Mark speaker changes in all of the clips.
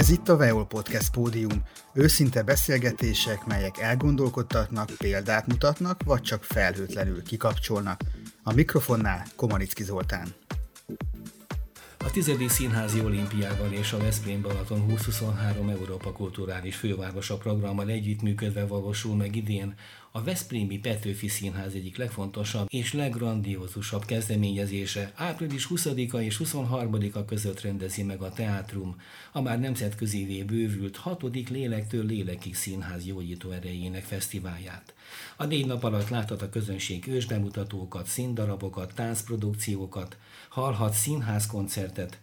Speaker 1: Ez itt a Veol Podcast pódium, őszinte beszélgetések, melyek elgondolkodtatnak, példát mutatnak, vagy csak felhőtlenül kikapcsolnak. A mikrofonnál Komanicki Zoltán.
Speaker 2: A tizedik színházi olimpiával és a Veszprém Balaton 2023 Európa Kulturális Fővárosa programmal együttműködve valósul meg idén a Veszprémi Petőfi Színház egyik legfontosabb és leggrandiózusabb kezdeményezése. Április 20-a és 23-a között rendezi meg a Teátrum, a már nemzetközivé bővült hatodik lélektől lélekig színház gyógyító erejének fesztiválját. A négy nap alatt láthat a közönség ősbemutatókat, színdarabokat, táncprodukciókat, hallhat színházkoncertet,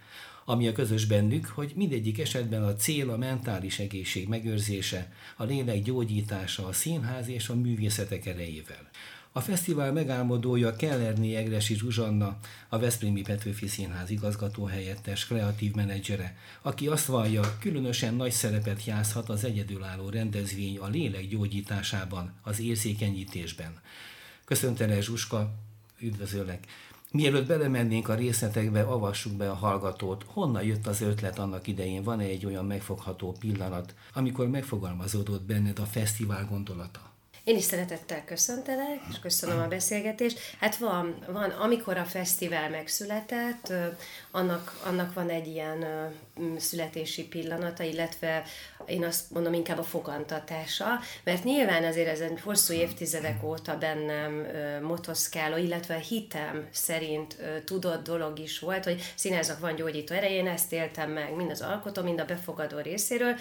Speaker 2: ami a közös bennük, hogy mindegyik esetben a cél a mentális egészség megőrzése, a lélek gyógyítása, a színház és a művészetek erejével. A fesztivál megálmodója Kellerné Egresi Zsuzsanna, a Veszprémi Petőfi Színház igazgató helyettes, kreatív menedzsere, aki azt vallja, különösen nagy szerepet játszhat az egyedülálló rendezvény a lélek gyógyításában, az érzékenyítésben. Köszöntelek Zsuska, üdvözöllek! Mielőtt belemennénk a részletekbe, avassuk be a hallgatót. Honnan jött az ötlet annak idején? Van-e egy olyan megfogható pillanat, amikor megfogalmazódott benned a fesztivál gondolata?
Speaker 3: Én is szeretettel köszöntelek, és köszönöm a beszélgetést. Hát van, van amikor a fesztivál megszületett, annak, annak van egy ilyen születési pillanata, illetve én azt mondom inkább a fogantatása, mert nyilván azért ez egy hosszú évtizedek óta bennem motoszkáló, illetve hitem szerint tudott dolog is volt, hogy színházak van gyógyító ereje, én ezt éltem meg, mind az alkotó, mind a befogadó részéről.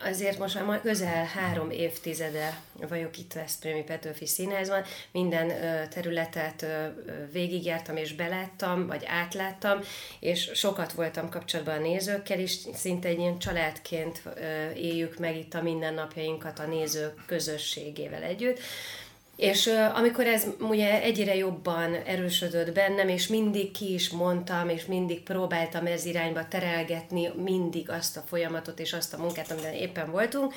Speaker 3: Azért most már közel három évtizede vagyok itt Veszprémi Petőfi Színházban, minden területet végigjártam és beláttam, vagy átláttam, és sokat voltam kapcsolatban a nézőkkel is, szinte egy ilyen családként éljük meg itt a mindennapjainkat a nézők közösségével együtt. És amikor ez ugye egyre jobban erősödött bennem, és mindig ki is mondtam, és mindig próbáltam ez irányba terelgetni mindig azt a folyamatot és azt a munkát, amiben éppen voltunk,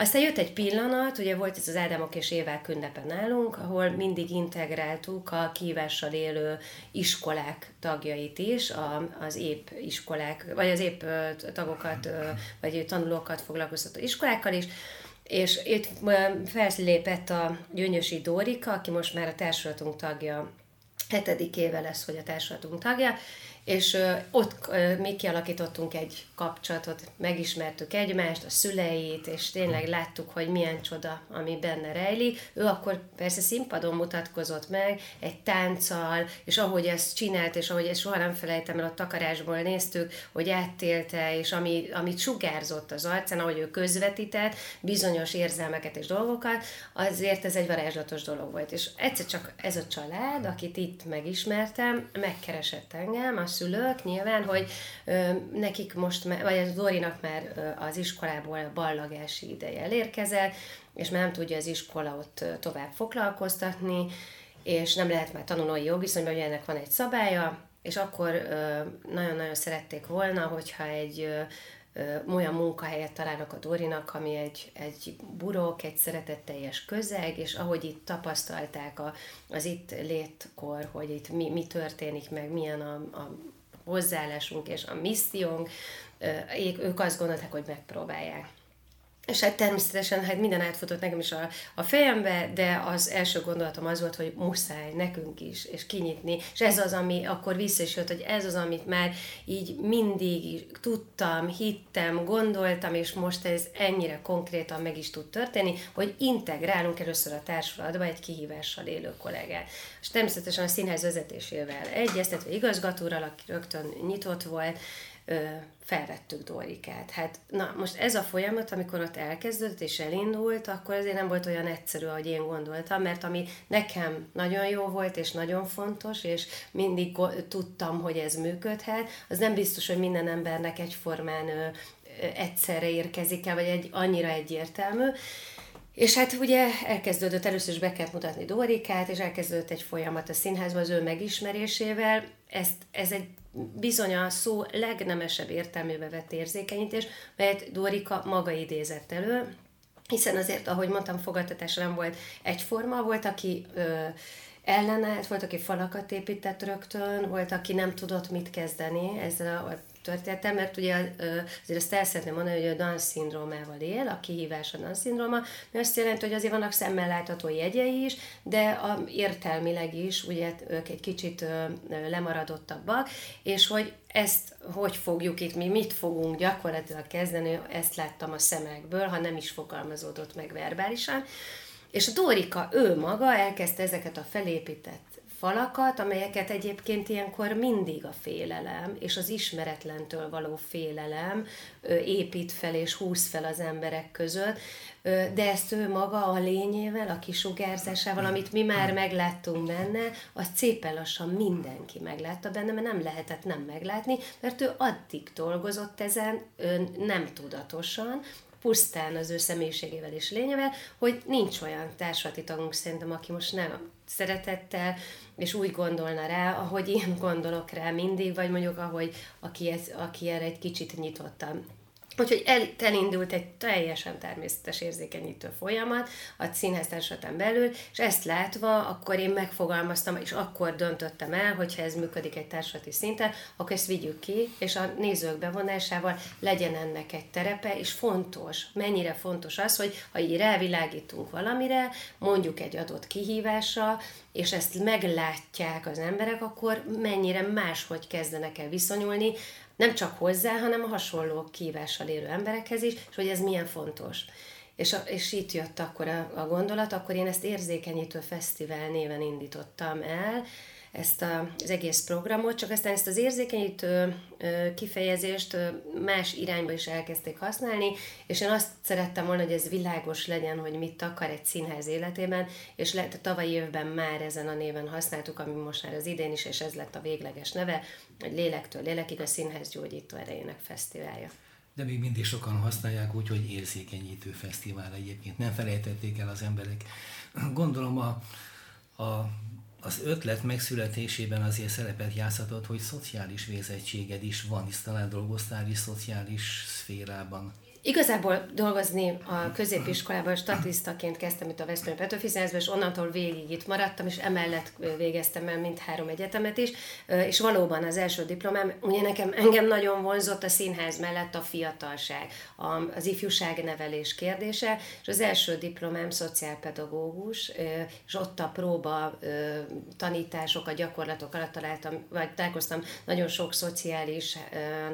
Speaker 3: aztán jött egy pillanat, ugye volt ez az Ádámok és Évák ünnepe nálunk, ahol mindig integráltuk a kívással élő iskolák tagjait is, a, az épp iskolák, vagy az épp tagokat, vagy tanulókat foglalkoztató iskolákkal is, és itt felszílépett a Gyöngyösi Dórika, aki most már a társulatunk tagja, hetedik éve lesz, hogy a társulatunk tagja, és ott mi kialakítottunk egy kapcsolatot, megismertük egymást, a szüleit, és tényleg láttuk, hogy milyen csoda, ami benne rejlik. Ő akkor persze színpadon mutatkozott meg, egy tánccal, és ahogy ezt csinált, és ahogy ezt soha nem felejtem el, a takarásból néztük, hogy áttélte, és ami, amit sugárzott az arcán, ahogy ő közvetített, bizonyos érzelmeket és dolgokat, azért ez egy varázslatos dolog volt. És egyszer csak ez a család, akit itt megismertem, megkeresett engem, a szülők nyilván, hogy ö, nekik most, vagy az Dorinak már ö, az iskolából ballagási ideje elérkezett, és már nem tudja az iskola ott tovább foglalkoztatni, és nem lehet már tanulói jogviszonyban, hogy ennek van egy szabálya, és akkor nagyon-nagyon szerették volna, hogyha egy olyan munkahelyet találnak a Dorinak, ami egy, egy burok, egy szeretetteljes közeg, és ahogy itt tapasztalták a, az itt létkor, hogy itt mi, mi történik meg, milyen a, a hozzáállásunk és a missziónk, ők azt gondolták, hogy megpróbálják. És hát természetesen hát minden átfutott nekem is a, a fejembe, de az első gondolatom az volt, hogy muszáj nekünk is, és kinyitni. És ez az, ami akkor vissza is jött, hogy ez az, amit már így mindig tudtam, hittem, gondoltam, és most ez ennyire konkrétan meg is tud történni, hogy integrálunk először a társulatba egy kihívással élő kollégát. És természetesen a színház vezetésével egyeztetve igazgatóral, aki rögtön nyitott volt, felvettük Dorikát. Hát na, most ez a folyamat, amikor ott elkezdődött és elindult, akkor azért nem volt olyan egyszerű, ahogy én gondoltam, mert ami nekem nagyon jó volt és nagyon fontos, és mindig tudtam, hogy ez működhet, az nem biztos, hogy minden embernek egyformán ö, egyszerre érkezik el, vagy egy, annyira egyértelmű. És hát ugye elkezdődött, először is be kellett mutatni Dorikát, és elkezdődött egy folyamat a színházban az ő megismerésével. Ezt, ez egy bizony a szó legnemesebb értelmébe vett érzékenyítés, melyet Dorika maga idézett elő, hiszen azért, ahogy mondtam, fogadtatás nem volt egyforma, volt, aki ö, ellenállt, volt, aki falakat épített rögtön, volt, aki nem tudott mit kezdeni ezzel a történetem, mert ugye azért azt el szeretném mondani, hogy a Down szindrómával él, a kihívás a Down szindróma, mert azt jelenti, hogy azért vannak szemmel látható jegyei is, de a, értelmileg is ugye ők egy kicsit lemaradottabbak, és hogy ezt hogy fogjuk itt, mi mit fogunk gyakorlatilag kezdeni, ezt láttam a szemekből, ha nem is fogalmazódott meg verbálisan. És a Dórika, ő maga elkezdte ezeket a felépített falakat, amelyeket egyébként ilyenkor mindig a félelem és az ismeretlentől való félelem épít fel és húz fel az emberek között, de ezt ő maga a lényével, a kisugárzásával, amit mi már megláttunk benne, azt szépen lassan mindenki meglátta benne, mert nem lehetett nem meglátni, mert ő addig dolgozott ezen nem tudatosan, pusztán az ő személyiségével és lényevel, hogy nincs olyan társadalmi tagunk szerintem, aki most nem szeretettel, és úgy gondolna rá, ahogy én gondolok rá mindig, vagy mondjuk ahogy aki, ez, aki erre egy kicsit nyitottan Úgyhogy el, elindult egy teljesen természetes érzékenyítő folyamat a színháztársadalom belül, és ezt látva, akkor én megfogalmaztam, és akkor döntöttem el, hogyha ez működik egy társadalmi szinten, akkor ezt vigyük ki, és a nézők bevonásával legyen ennek egy terepe, és fontos, mennyire fontos az, hogy ha így rávilágítunk valamire, mondjuk egy adott kihívásra, és ezt meglátják az emberek, akkor mennyire máshogy kezdenek el viszonyulni nem csak hozzá, hanem a hasonló kívással érő emberekhez is, és hogy ez milyen fontos. És, a, és itt jött akkor a, a gondolat, akkor én ezt érzékenyítő fesztivál néven indítottam el, ezt a, az egész programot, csak aztán ezt az érzékenyítő kifejezést más irányba is elkezdték használni, és én azt szerettem volna, hogy ez világos legyen, hogy mit akar egy színház életében, és lehet, a tavalyi évben már ezen a néven használtuk, ami most már az idén is, és ez lett a végleges neve, hogy lélektől lélekig a Színház Gyógyító Erejének Fesztiválja
Speaker 2: de még mindig sokan használják úgy, hogy érzékenyítő fesztivál egyébként. Nem felejtették el az emberek. Gondolom a, a az ötlet megszületésében azért szerepet játszhatott, hogy szociális vézettséged is van, hisz talán dolgoztál is szociális szférában.
Speaker 3: Igazából dolgozni a középiskolában statisztaként kezdtem itt a Veszprém Petőfi és onnantól végig itt maradtam, és emellett végeztem el mind három egyetemet is, és valóban az első diplomám, ugye nekem engem nagyon vonzott a színház mellett a fiatalság, az ifjúság nevelés kérdése, és az első diplomám szociálpedagógus, és ott a próba tanítások, a gyakorlatok alatt találtam, vagy találkoztam nagyon sok szociális,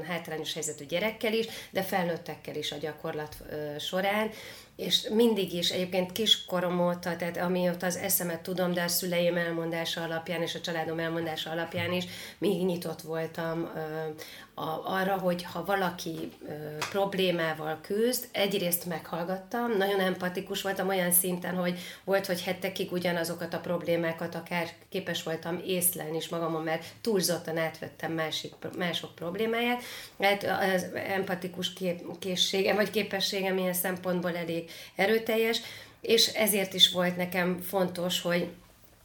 Speaker 3: hátrányos helyzetű gyerekkel is, de felnőttekkel is a gyakorlat során, és mindig is egyébként kiskorom óta, tehát amióta az eszemet tudom, de a szüleim elmondása alapján és a családom elmondása alapján is még nyitott voltam a, arra, hogy ha valaki ö, problémával küzd, egyrészt meghallgattam, nagyon empatikus voltam olyan szinten, hogy volt, hogy hetekig ugyanazokat a problémákat akár képes voltam észlelni is magamon, mert túlzottan átvettem másik, mások problémáját. Hát az empatikus kép, készségem vagy képességem ilyen szempontból elég erőteljes, és ezért is volt nekem fontos, hogy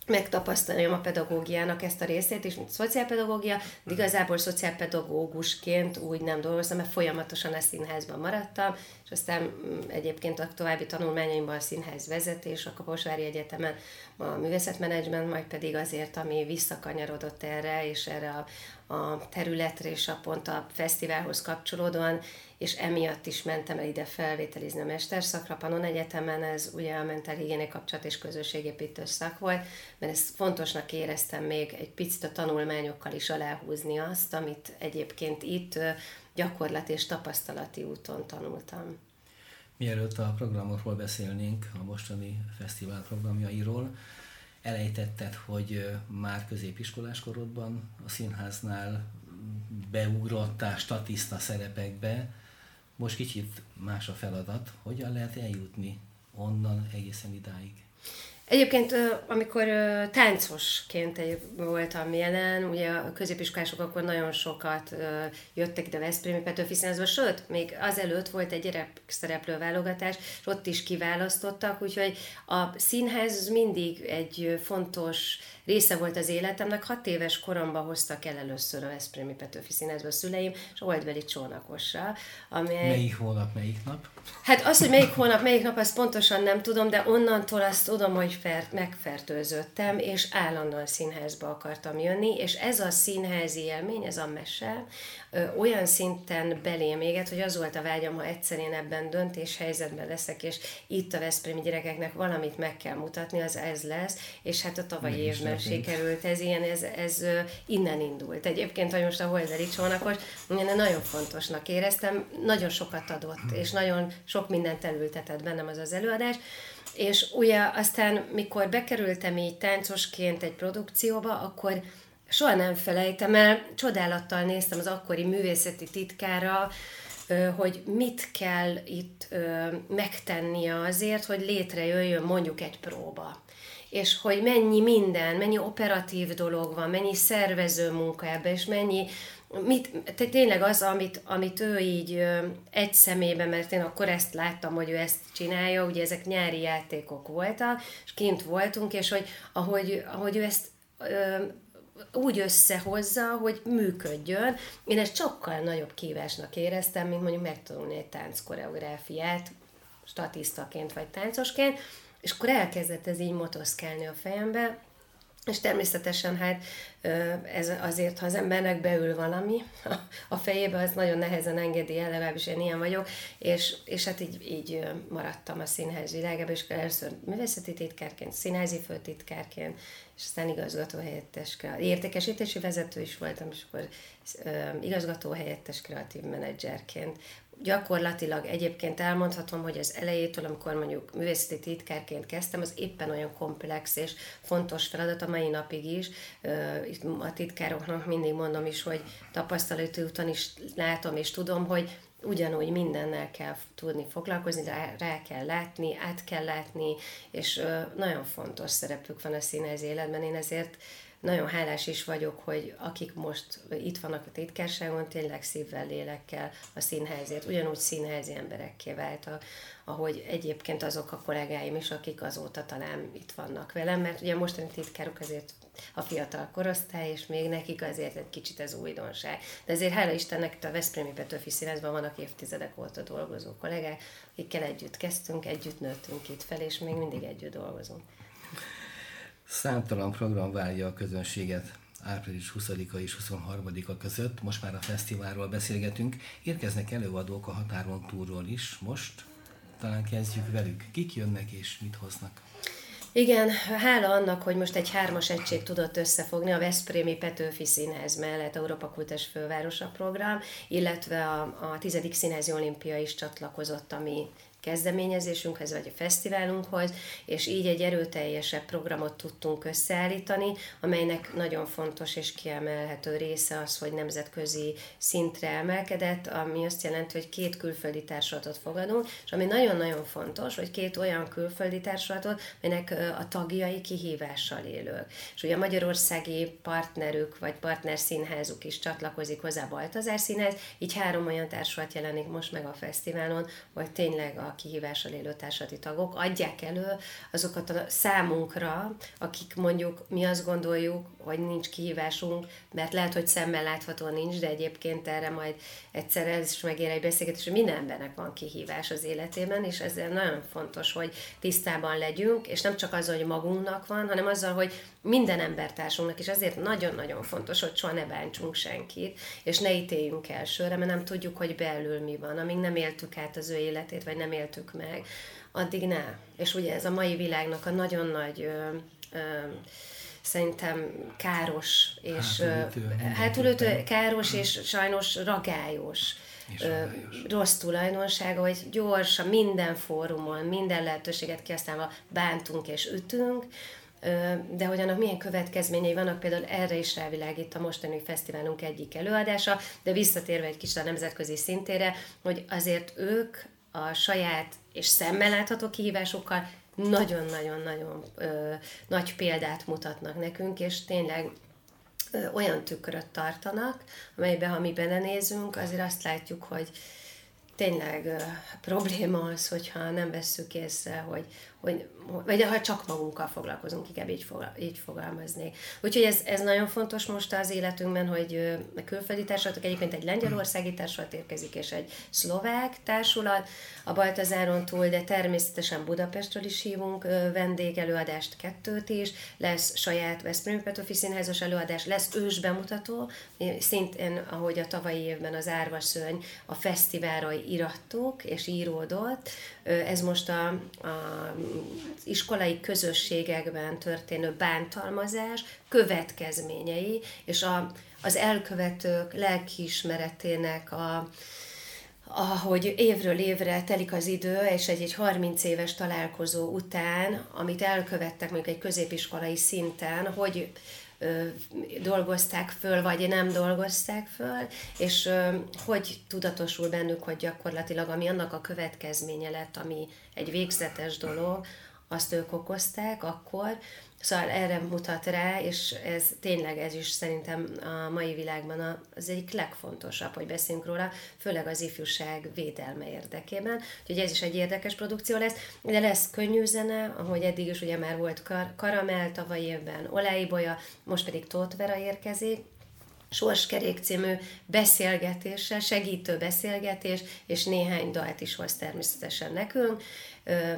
Speaker 3: megtapasztaljam a pedagógiának ezt a részét és mint szociálpedagógia, de igazából szociálpedagógusként úgy nem dolgoztam, mert folyamatosan a színházban maradtam, és aztán mm, egyébként a további tanulmányaimban a színház vezetés, a Kaposvári Egyetemen a művészetmenedzsment, majd pedig azért, ami visszakanyarodott erre, és erre a, a területre, és a pont a fesztiválhoz kapcsolódóan, és emiatt is mentem el ide felvételizni a mesterszakra. Panon Egyetemen ez ugye a mentálhigiéni kapcsolat és közösségépítő szak volt, mert ezt fontosnak éreztem még egy picit a tanulmányokkal is aláhúzni azt, amit egyébként itt gyakorlat és tapasztalati úton tanultam.
Speaker 2: Mielőtt a programokról beszélnénk, a mostani fesztivál programjairól, elejtetted, hogy már középiskolás korodban a színháznál beugrottál statiszta szerepekbe, most kicsit más a feladat, hogyan lehet eljutni onnan egészen idáig?
Speaker 3: Egyébként, amikor táncosként voltam jelen, ugye a középiskolások akkor nagyon sokat jöttek ide Veszprémi Petőfi Színházba, sőt, még azelőtt volt egy gyerekszereplő válogatás, és ott is kiválasztottak, úgyhogy a színház mindig egy fontos része volt az életemnek. Hat éves koromban hoztak el először a Veszprémi Petőfi Színházba a szüleim, és Oldbeli Csónakosra.
Speaker 2: Ami melyik hónap, melyik nap?
Speaker 3: Hát az, hogy melyik hónap, melyik nap, azt pontosan nem tudom, de onnantól azt tudom, hogy fer, megfertőzöttem, és állandóan színházba akartam jönni, és ez a színházi élmény, ez a mese, ö, olyan szinten belém éget, hogy az volt a vágyam, ha egyszer én ebben döntéshelyzetben leszek, és itt a Veszprémi gyerekeknek valamit meg kell mutatni, az ez lesz, és hát a tavalyi évben sikerült ez ilyen, ez, ez innen indult. Egyébként, hogy most a Holderi csónakos, én nagyon fontosnak éreztem, nagyon sokat adott, és nagyon sok mindent elültetett bennem az az előadás, és ugye aztán, mikor bekerültem így táncosként egy produkcióba, akkor soha nem felejtem el, csodálattal néztem az akkori művészeti titkára, hogy mit kell itt megtennie azért, hogy létrejöjjön mondjuk egy próba. És hogy mennyi minden, mennyi operatív dolog van, mennyi szervező munka ebbe, és mennyi, mit, tényleg az, amit, amit ő így egy szemében, mert én akkor ezt láttam, hogy ő ezt csinálja, ugye ezek nyári játékok voltak, és kint voltunk, és hogy ahogy, ahogy ő ezt úgy összehozza, hogy működjön. Én ezt sokkal nagyobb kívásnak éreztem, mint mondjuk megtanulni egy tánckoreográfiát, statisztaként vagy táncosként, és akkor elkezdett ez így motoszkálni a fejembe, és természetesen hát ez azért, ha az embernek beül valami a fejébe, az nagyon nehezen engedi el, legalábbis én ilyen vagyok, és, és hát így, így maradtam a színház világában, és először művészeti titkárként, színházi főtitkárként, és aztán igazgatóhelyettes, értékesítési vezető is voltam, és akkor igazgatóhelyettes kreatív menedzserként gyakorlatilag egyébként elmondhatom, hogy az elejétől, amikor mondjuk művészeti titkárként kezdtem, az éppen olyan komplex és fontos feladat a mai napig is. Itt a titkároknak mindig mondom is, hogy tapasztalati úton is látom és tudom, hogy ugyanúgy mindennel kell tudni foglalkozni, rá, rá kell látni, át kell látni, és nagyon fontos szerepük van a színház életben. Én ezért nagyon hálás is vagyok, hogy akik most itt vannak a titkárságon, tényleg szívvel, lélekkel a színházért, ugyanúgy színházi emberekké váltak, ahogy egyébként azok a kollégáim is, akik azóta talán itt vannak velem, mert ugye mostani titkárok azért a fiatal korosztály, és még nekik azért egy kicsit ez újdonság. De azért hála Istennek itt a Veszprémi Petőfi Színházban vannak évtizedek óta dolgozó kollégák, akikkel együtt kezdtünk, együtt nőttünk itt fel, és még mindig együtt dolgozunk.
Speaker 2: Számtalan program várja a közönséget április 20-a és 23-a között. Most már a fesztiválról beszélgetünk. Érkeznek előadók a határon túlról is most. Talán kezdjük velük. Kik jönnek és mit hoznak?
Speaker 3: Igen, hála annak, hogy most egy hármas egység tudott összefogni a Veszprémi Petőfi Színház mellett Európa Kultúrás Fővárosa program, illetve a, a tizedik Színházi Olimpia is csatlakozott, ami kezdeményezésünkhez, vagy a fesztiválunkhoz, és így egy erőteljesebb programot tudtunk összeállítani, amelynek nagyon fontos és kiemelhető része az, hogy nemzetközi szintre emelkedett, ami azt jelenti, hogy két külföldi társulatot fogadunk, és ami nagyon-nagyon fontos, hogy két olyan külföldi társulatot, melynek a tagjai kihívással élők. És ugye a magyarországi partnerük, vagy partnerszínházuk is csatlakozik hozzá a Baltazár Színház, így három olyan társulat jelenik most meg a fesztiválon, hogy tényleg a kihívással élő társadi tagok adják elő azokat a számunkra, akik mondjuk mi azt gondoljuk, hogy nincs kihívásunk, mert lehet, hogy szemmel látható nincs, de egyébként erre majd egyszer ez is megér egy beszélgetés, hogy minden embernek van kihívás az életében, és ezzel nagyon fontos, hogy tisztában legyünk, és nem csak az, hogy magunknak van, hanem azzal, hogy minden embertársunknak, és ezért nagyon-nagyon fontos, hogy soha ne bántsunk senkit, és ne ítéljünk elsőre, mert nem tudjuk, hogy belül mi van, amíg nem éltük át az ő életét, vagy nem éltük meg, addig ne. És ugye ez a mai világnak a nagyon nagy ö, ö, szerintem káros, és hátulütő, káros és sajnos ragályos és rossz tulajdonsága, hogy gyorsan minden fórumon, minden lehetőséget kihasználva bántunk és ütünk, de hogy annak milyen következményei vannak, például erre is rávilágít a mostani fesztiválunk egyik előadása, de visszatérve egy kicsit a nemzetközi szintére, hogy azért ők a saját és szemmel látható kihívásokkal nagyon-nagyon-nagyon nagy példát mutatnak nekünk, és tényleg ö, olyan tükröt tartanak, amelybe, ha mi belenézünk, azért azt látjuk, hogy tényleg ö, probléma az, hogyha nem vesszük észre, hogy, hogy, vagy ha csak magunkkal foglalkozunk, inkább így, fogal, így fogalmaznék. Úgyhogy ez, ez nagyon fontos most az életünkben, hogy külföldi társulatok, egyébként egy lengyelországi társulat érkezik, és egy szlovák társulat a Baltazáron túl, de természetesen Budapestről is hívunk vendégelőadást, kettőt is, lesz saját Veszprém Petőfi Színházos előadás, lesz ős bemutató, szintén, ahogy a tavalyi évben az Árvaszöny a fesztiválra irattuk és íródott, ez most a, a iskolai közösségekben történő bántalmazás következményei, és a, az elkövetők lelkiismeretének a, ahogy évről évre telik az idő, és egy, egy 30 éves találkozó után, amit elkövettek mondjuk egy középiskolai szinten, hogy ö, dolgozták föl, vagy nem dolgozták föl, és hogy tudatosul bennük, hogy gyakorlatilag ami annak a következménye lett, ami egy végzetes dolog, azt ők okozták akkor, Szóval erre mutat rá, és ez tényleg ez is szerintem a mai világban az egyik legfontosabb, hogy beszéljünk róla, főleg az ifjúság védelme érdekében. Úgyhogy ez is egy érdekes produkció lesz, de lesz könnyű zene, ahogy eddig is ugye már volt kar- Karamell, tavaly évben Oláibolya, most pedig Tóth érkezik, Sorskerék című beszélgetése, segítő beszélgetés, és néhány dalt is hoz természetesen nekünk.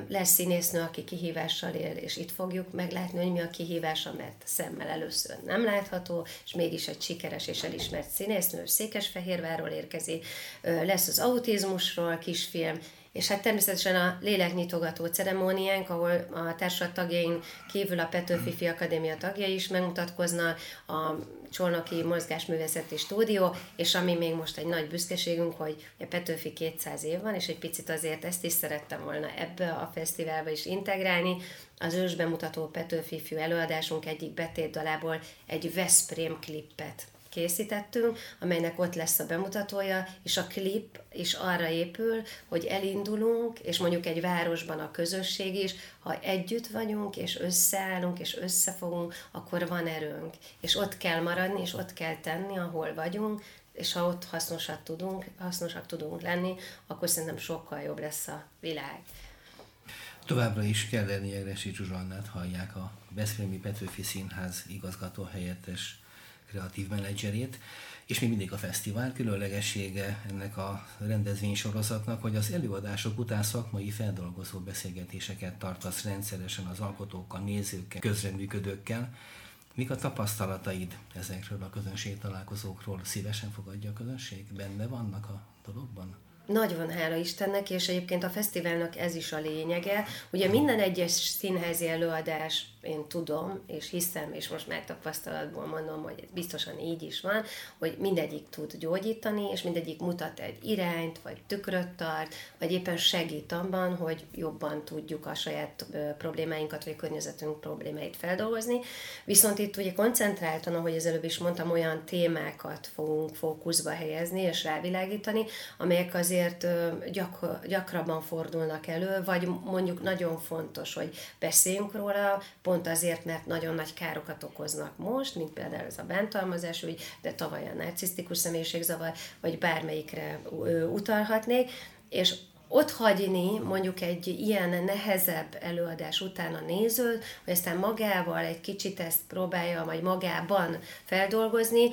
Speaker 3: Lesz színésznő, aki kihívással él, és itt fogjuk meglátni, hogy mi a kihívása, mert szemmel először nem látható, és mégis egy sikeres és elismert színésznő, Székesfehérvárról érkezik. Lesz az autizmusról kisfilm, és hát természetesen a léleknyitogató ceremóniánk, ahol a társulat tagjain kívül a Petőfi Fi Akadémia tagjai is megmutatkoznak, a Csolnoki Mozgásművészeti Stúdió, és ami még most egy nagy büszkeségünk, hogy a Petőfi 200 év van, és egy picit azért ezt is szerettem volna ebbe a fesztiválba is integrálni. Az ősbemutató Petőfi fű előadásunk egyik betétdalából egy Veszprém klippet készítettünk, amelynek ott lesz a bemutatója, és a klip is arra épül, hogy elindulunk, és mondjuk egy városban a közösség is, ha együtt vagyunk, és összeállunk, és összefogunk, akkor van erőnk. És ott kell maradni, és ott kell tenni, ahol vagyunk, és ha ott hasznosak tudunk, hasznosak tudunk lenni, akkor szerintem sokkal jobb lesz a világ.
Speaker 2: Továbbra is Kellerni Egresi Zsuzsannát hallják a Veszprémi Petőfi Színház igazgató helyettes kreatív menedzserét, és még mindig a fesztivál különlegessége ennek a rendezvénysorozatnak, hogy az előadások után szakmai feldolgozó beszélgetéseket tartasz rendszeresen az alkotókkal, nézőkkel, közreműködőkkel. Mik a tapasztalataid ezekről a közönség találkozókról? Szívesen fogadja a közönség? Benne vannak a dologban?
Speaker 3: Nagyon hála Istennek, és egyébként a fesztiválnak ez is a lényege. Ugye minden egyes színházi előadás én tudom, és hiszem, és most már tapasztalatból mondom, hogy biztosan így is van, hogy mindegyik tud gyógyítani, és mindegyik mutat egy irányt, vagy tükröt tart, vagy éppen segít abban, hogy jobban tudjuk a saját problémáinkat, vagy környezetünk problémáit feldolgozni. Viszont itt ugye koncentráltan, ahogy az előbb is mondtam, olyan témákat fogunk fókuszba helyezni és rávilágítani, amelyek azért gyak, gyakrabban fordulnak elő, vagy mondjuk nagyon fontos, hogy beszéljünk róla, pont azért, mert nagyon nagy károkat okoznak most, mint például ez a bántalmazás ügy, de tavaly a narcisztikus személyiségzavar, vagy bármelyikre utalhatnék, és ott hagyni mondjuk egy ilyen nehezebb előadás után a nézőt, hogy aztán magával egy kicsit ezt próbálja, vagy magában feldolgozni.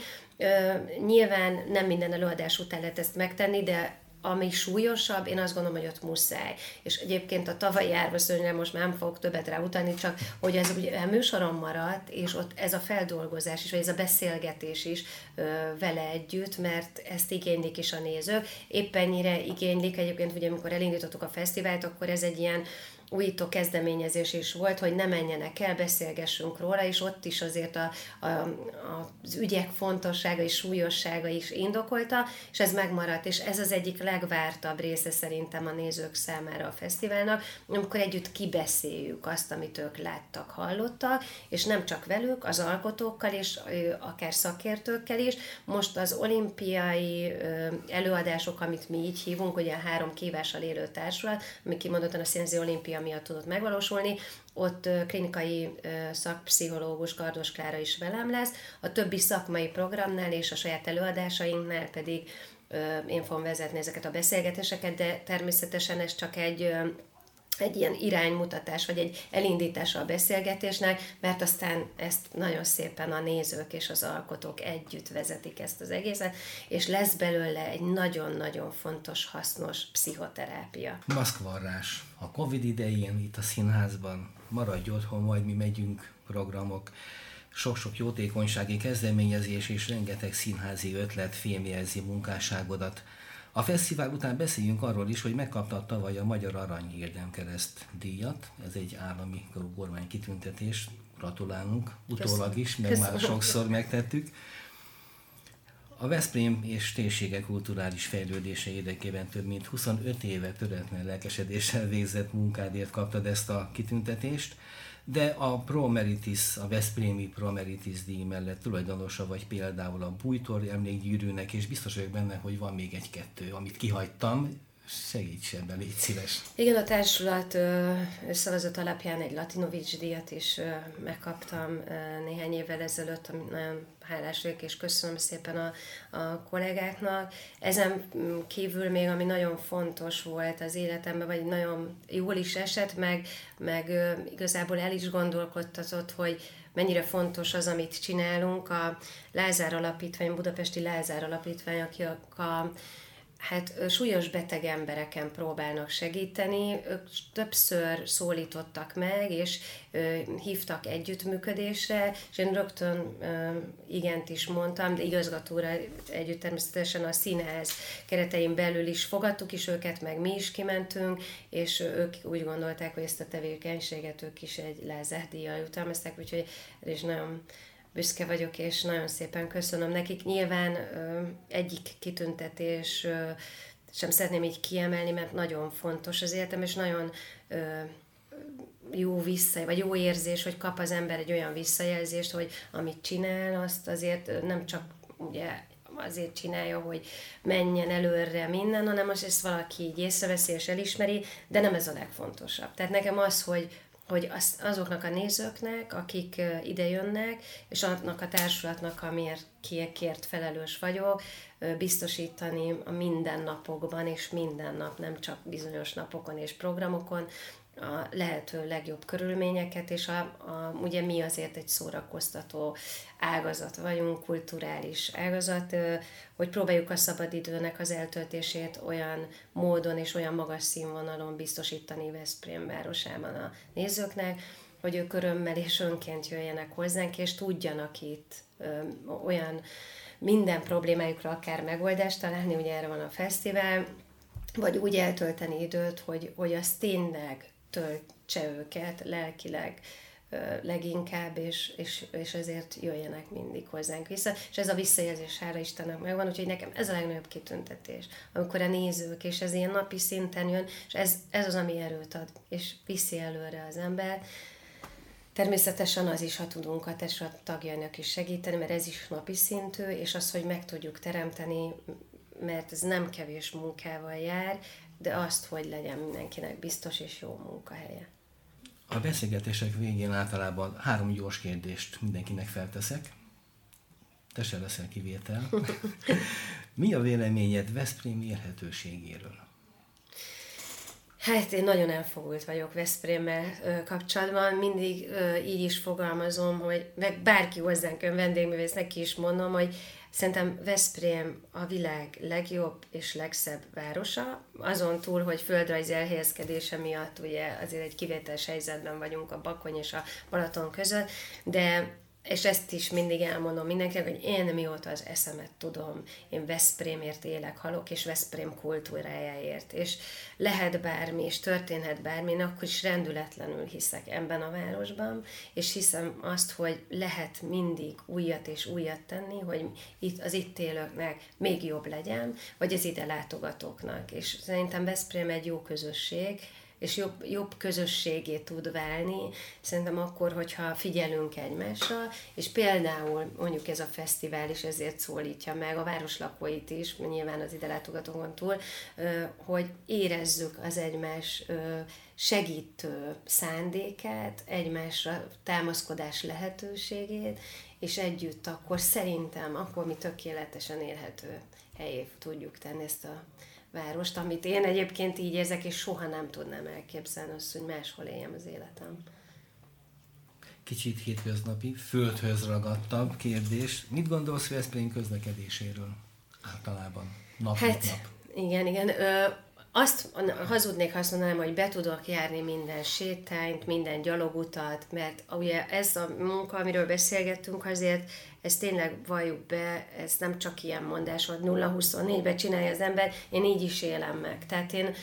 Speaker 3: Nyilván nem minden előadás után lehet ezt megtenni, de ami súlyosabb, én azt gondolom, hogy ott muszáj. És egyébként a tavalyi árvaszörnyre most már nem fogok többet ráutalni, csak hogy ez ugye műsoron maradt, és ott ez a feldolgozás is, vagy ez a beszélgetés is ö, vele együtt, mert ezt igénylik is a nézők. Éppennyire igénylik, egyébként ugye amikor elindítottuk a fesztivált, akkor ez egy ilyen újító kezdeményezés is volt, hogy ne menjenek el, beszélgessünk róla, és ott is azért a, a, az ügyek fontossága és súlyossága is indokolta, és ez megmaradt, és ez az egyik legvártabb része szerintem a nézők számára a fesztiválnak, amikor együtt kibeszéljük azt, amit ők láttak, hallottak, és nem csak velük, az alkotókkal és akár szakértőkkel is. Most az olimpiai előadások, amit mi így hívunk, ugye a három kívással élő társulat, ami kimondottan a Színzi Olimpia terápia miatt tudott megvalósulni, ott klinikai szakpszichológus Kardos Klára is velem lesz, a többi szakmai programnál és a saját előadásainknál pedig én fogom vezetni ezeket a beszélgetéseket, de természetesen ez csak egy egy ilyen iránymutatás, vagy egy elindítása a beszélgetésnek, mert aztán ezt nagyon szépen a nézők és az alkotók együtt vezetik ezt az egészet, és lesz belőle egy nagyon-nagyon fontos, hasznos pszichoterápia.
Speaker 2: Maszkvarrás. A Covid idején itt a színházban maradj otthon, majd mi megyünk programok, sok-sok jótékonysági kezdeményezés és rengeteg színházi ötlet fémjelzi munkásságodat. A fesztivál után beszéljünk arról is, hogy megkapta tavaly a Magyar Arany Érdemkereszt díjat. Ez egy állami kormány kitüntetés. Gratulálunk. Utólag is, meg Köszönöm. már sokszor megtettük. A Veszprém és térsége kulturális fejlődése érdekében több mint 25 éve töretlen lelkesedéssel végzett munkádért kaptad ezt a kitüntetést de a Promeritis, a Veszprémi Promeritis díj mellett tulajdonosa vagy például a Bújtor emlékgyűrűnek, és biztos vagyok benne, hogy van még egy-kettő, amit kihagytam, segíts ebben, légy szíves.
Speaker 3: Igen, a társulat ö, szavazat alapján egy Latinovics díjat is ö, megkaptam néhány évvel ezelőtt, amit nagyon hálás vagyok, és köszönöm szépen a, a kollégáknak. Ezen kívül még, ami nagyon fontos volt az életemben, vagy nagyon jól is esett, meg, meg igazából el is gondolkodtatott, hogy mennyire fontos az, amit csinálunk. A Lázár Alapítvány, Budapesti Lázár Alapítvány, aki a, a hát súlyos beteg embereken próbálnak segíteni. Ők többször szólítottak meg, és ö, hívtak együttműködésre, és én rögtön ö, igent is mondtam, de igazgatóra együtt természetesen a színház keretein belül is fogadtuk is őket, meg mi is kimentünk, és ők úgy gondolták, hogy ezt a tevékenységet ők is egy lázádíjjal jutalmazták, úgyhogy is nagyon büszke vagyok, és nagyon szépen köszönöm nekik. Nyilván egyik kitüntetés sem szeretném így kiemelni, mert nagyon fontos az életem, és nagyon jó vissza, vagy jó érzés, hogy kap az ember egy olyan visszajelzést, hogy amit csinál, azt azért nem csak ugye azért csinálja, hogy menjen előre minden, hanem az ezt valaki így észreveszi és elismeri, de nem ez a legfontosabb. Tehát nekem az, hogy, hogy az, azoknak a nézőknek, akik ide jönnek, és annak a társulatnak, amiért kért felelős vagyok, biztosítani a mindennapokban, és minden nap, nem csak bizonyos napokon és programokon, a lehető legjobb körülményeket, és a, a, ugye mi azért egy szórakoztató ágazat vagyunk, kulturális ágazat, hogy próbáljuk a szabadidőnek az eltöltését olyan módon és olyan magas színvonalon biztosítani Veszprém városában a nézőknek, hogy ők örömmel és önként jöjjenek hozzánk, és tudjanak itt ö, olyan minden problémájukra akár megoldást találni, ugye erre van a fesztivál, vagy úgy eltölteni időt, hogy, hogy az tényleg töltse őket lelkileg leginkább, és, és, és ezért jöjjenek mindig hozzánk vissza. És ez a visszajelzés, hála Istennek megvan, úgyhogy nekem ez a legnagyobb kitüntetés, amikor a nézők, és ez ilyen napi szinten jön, és ez, ez az, ami erőt ad, és viszi előre az ember. Természetesen az is, ha tudunk a testület tagjainak is segíteni, mert ez is napi szintű, és az, hogy meg tudjuk teremteni, mert ez nem kevés munkával jár, de azt, hogy legyen mindenkinek biztos és jó munkahelye.
Speaker 2: A beszélgetések végén általában három gyors kérdést mindenkinek felteszek. Te se leszel kivétel. Mi a véleményed Veszprém érhetőségéről?
Speaker 3: Hát én nagyon elfogult vagyok Veszprémmel kapcsolatban, mindig ö, így is fogalmazom, hogy meg bárki hozzánk ön vendégművész, neki is mondom, hogy Szerintem Veszprém a világ legjobb és legszebb városa, azon túl, hogy földrajzi elhelyezkedése miatt ugye azért egy kivételes helyzetben vagyunk a Bakony és a Balaton között, de és ezt is mindig elmondom mindenkinek, hogy én mióta az eszemet tudom, én Veszprémért élek, halok, és Veszprém kultúrájáért, és lehet bármi, és történhet bármi, én akkor is rendületlenül hiszek ebben a városban, és hiszem azt, hogy lehet mindig újat és újat tenni, hogy itt, az itt élőknek még jobb legyen, vagy az ide látogatóknak. És szerintem Veszprém egy jó közösség, és jobb, jobb közösségé tud válni, szerintem akkor, hogyha figyelünk egymásra, és például mondjuk ez a fesztivál is ezért szólítja meg a városlakóit is, nyilván az ide látogatókon túl, hogy érezzük az egymás segítő szándékát, egymásra támaszkodás lehetőségét, és együtt akkor szerintem, akkor mi tökéletesen élhető helyé tudjuk tenni ezt a várost, amit én egyébként így érzek, és soha nem tudnám elképzelni azt, hogy máshol éljem az életem.
Speaker 2: Kicsit hétköznapi, földhöz ragadtabb kérdés. Mit gondolsz Veszprém közlekedéséről általában? Nap,
Speaker 3: hát,
Speaker 2: nap.
Speaker 3: Igen, igen. Ö, azt hazudnék, azt mondanám, hogy be tudok járni minden sétányt, minden gyalogutat, mert ugye ez a munka, amiről beszélgettünk, azért ez tényleg valljuk be, ez nem csak ilyen mondás, hogy 0-24-ben csinálja az ember, én így is élem meg. Tehát én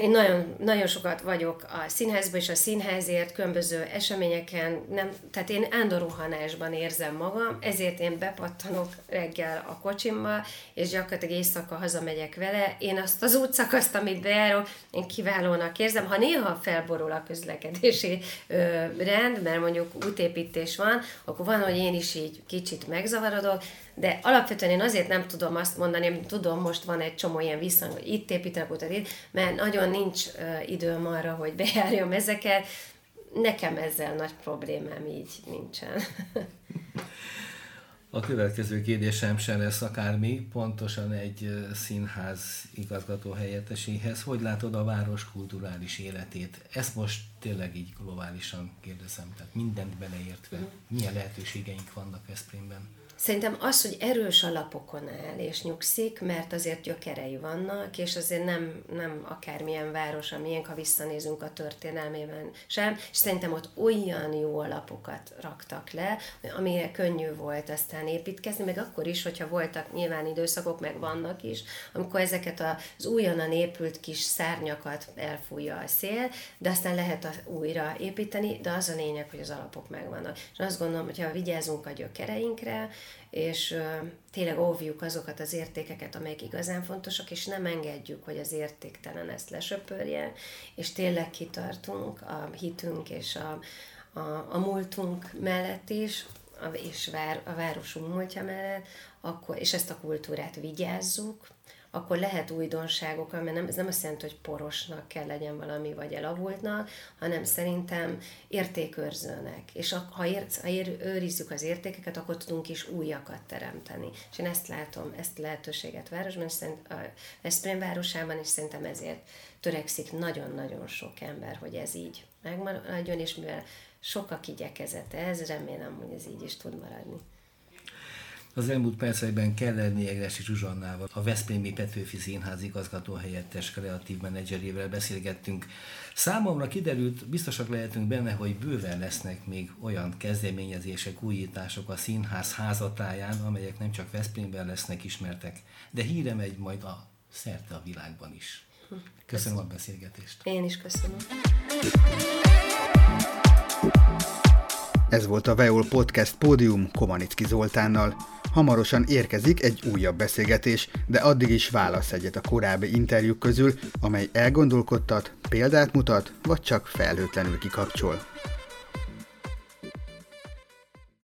Speaker 3: én nagyon, nagyon sokat vagyok a színházban és a színházért, különböző eseményeken, nem, tehát én ándorúhanásban érzem magam, ezért én bepattanok reggel a kocsimba, és gyakorlatilag éjszaka hazamegyek vele. Én azt az útszakaszt, amit bejárok, én kiválónak érzem. Ha néha felborul a közlekedési ö, rend, mert mondjuk útépítés van, akkor van, hogy én is így kicsit megzavarodok, de alapvetően én azért nem tudom azt mondani, amit tudom, most van egy csomó ilyen viszony, hogy itt építenek, utat itt, mert nagyon nincs uh, időm arra, hogy bejárjam ezeket. Nekem ezzel nagy problémám így nincsen.
Speaker 2: A következő kérdésem sem lesz akármi, pontosan egy színház igazgató helyetteséhez. Hogy látod a város kulturális életét? Ezt most tényleg így globálisan kérdezem, tehát mindent beleértve. Milyen lehetőségeink vannak Veszprémben?
Speaker 3: Szerintem az, hogy erős alapokon áll és nyugszik, mert azért gyökerei vannak, és azért nem, nem akármilyen város, amilyen, ha visszanézünk a történelmében sem, és szerintem ott olyan jó alapokat raktak le, amire könnyű volt aztán építkezni, meg akkor is, hogyha voltak nyilván időszakok, meg vannak is, amikor ezeket az újonnan épült kis szárnyakat elfújja a szél, de aztán lehet újra építeni, de az a lényeg, hogy az alapok megvannak. És azt gondolom, hogy ha vigyázunk a gyökereinkre, és tényleg óvjuk azokat az értékeket, amelyek igazán fontosak, és nem engedjük, hogy az értéktelen ezt lesöpörje, és tényleg kitartunk a hitünk és a, a, a múltunk mellett is, és vár, a városunk múltja mellett, akkor, és ezt a kultúrát vigyázzuk, akkor lehet újdonságok, mert nem, ez nem azt jelenti, hogy porosnak kell legyen valami, vagy elavultnak, hanem szerintem értékőrzőnek. És a, ha, ér, ha ér, őrizzük az értékeket, akkor tudunk is újakat teremteni. És én ezt látom, ezt lehetőséget városban, és szerint a Veszprém városában, és szerintem ezért törekszik nagyon-nagyon sok ember, hogy ez így megmaradjon, és mivel sokak igyekezete ez, remélem, hogy ez így is tud maradni.
Speaker 2: Az elmúlt percekben Kellerné Egresi Zsuzsannával, a Veszprémi Petőfi Színház igazgató helyettes kreatív menedzserével beszélgettünk. Számomra kiderült, biztosak lehetünk benne, hogy bőven lesznek még olyan kezdeményezések, újítások a színház házatáján, amelyek nem csak Veszprémben lesznek ismertek, de híre megy majd a szerte a világban is. Köszönöm a beszélgetést.
Speaker 3: Én is köszönöm.
Speaker 1: Ez volt a Veol Podcast Pódium Komanicki Zoltánnal. Hamarosan érkezik egy újabb beszélgetés, de addig is válasz egyet a korábbi interjúk közül, amely elgondolkodtat, példát mutat, vagy csak felhőtlenül kikapcsol.